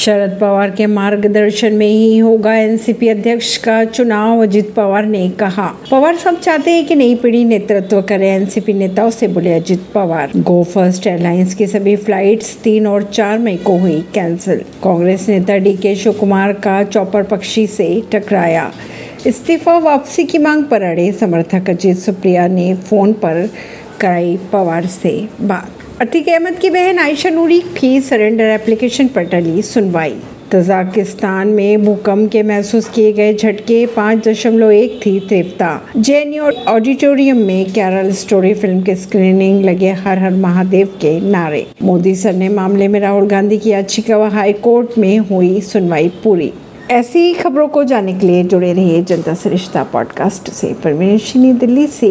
शरद पवार के मार्गदर्शन में ही होगा एनसीपी अध्यक्ष का चुनाव, अजित पवार ने कहा। पवार सब चाहते हैं कि नई पीढ़ी नेतृत्व करे, एनसीपी नेताओं से बोले Ajit Pawar. Go First airlines की सभी फ्लाइट्स तीन और चार मई को हुई कैंसिल। कांग्रेस नेता डी के शिव कुमार का चौपर पक्षी से टकराया। इस्तीफा वापसी की मांग पर अड़े समर्थक अजीत सुप्रिया ने फ़ोन पर कराई पवार से बात। अतीक अहमद की बहन आयशा नूरी की सरेंडर एप्लीकेशन पर टली सुनवाई। तजाकिस्तान में भूकंप के महसूस किए गए झटके पाँच दशमलव एक थी तीव्रता। जेएनयू ऑडिटोरियम में कैरल स्टोरी फ़िल्म के स्क्रीनिंग लगे हर हर महादेव के नारे। मोदी सर ने मामले में राहुल गांधी की याचिका व हाई कोर्ट में हुई सुनवाई पूरी। ऐसी खबरों को जानने के लिए जुड़े रहिए जनता सरिश्ता पॉडकास्ट से। परमेश दिल्ली से।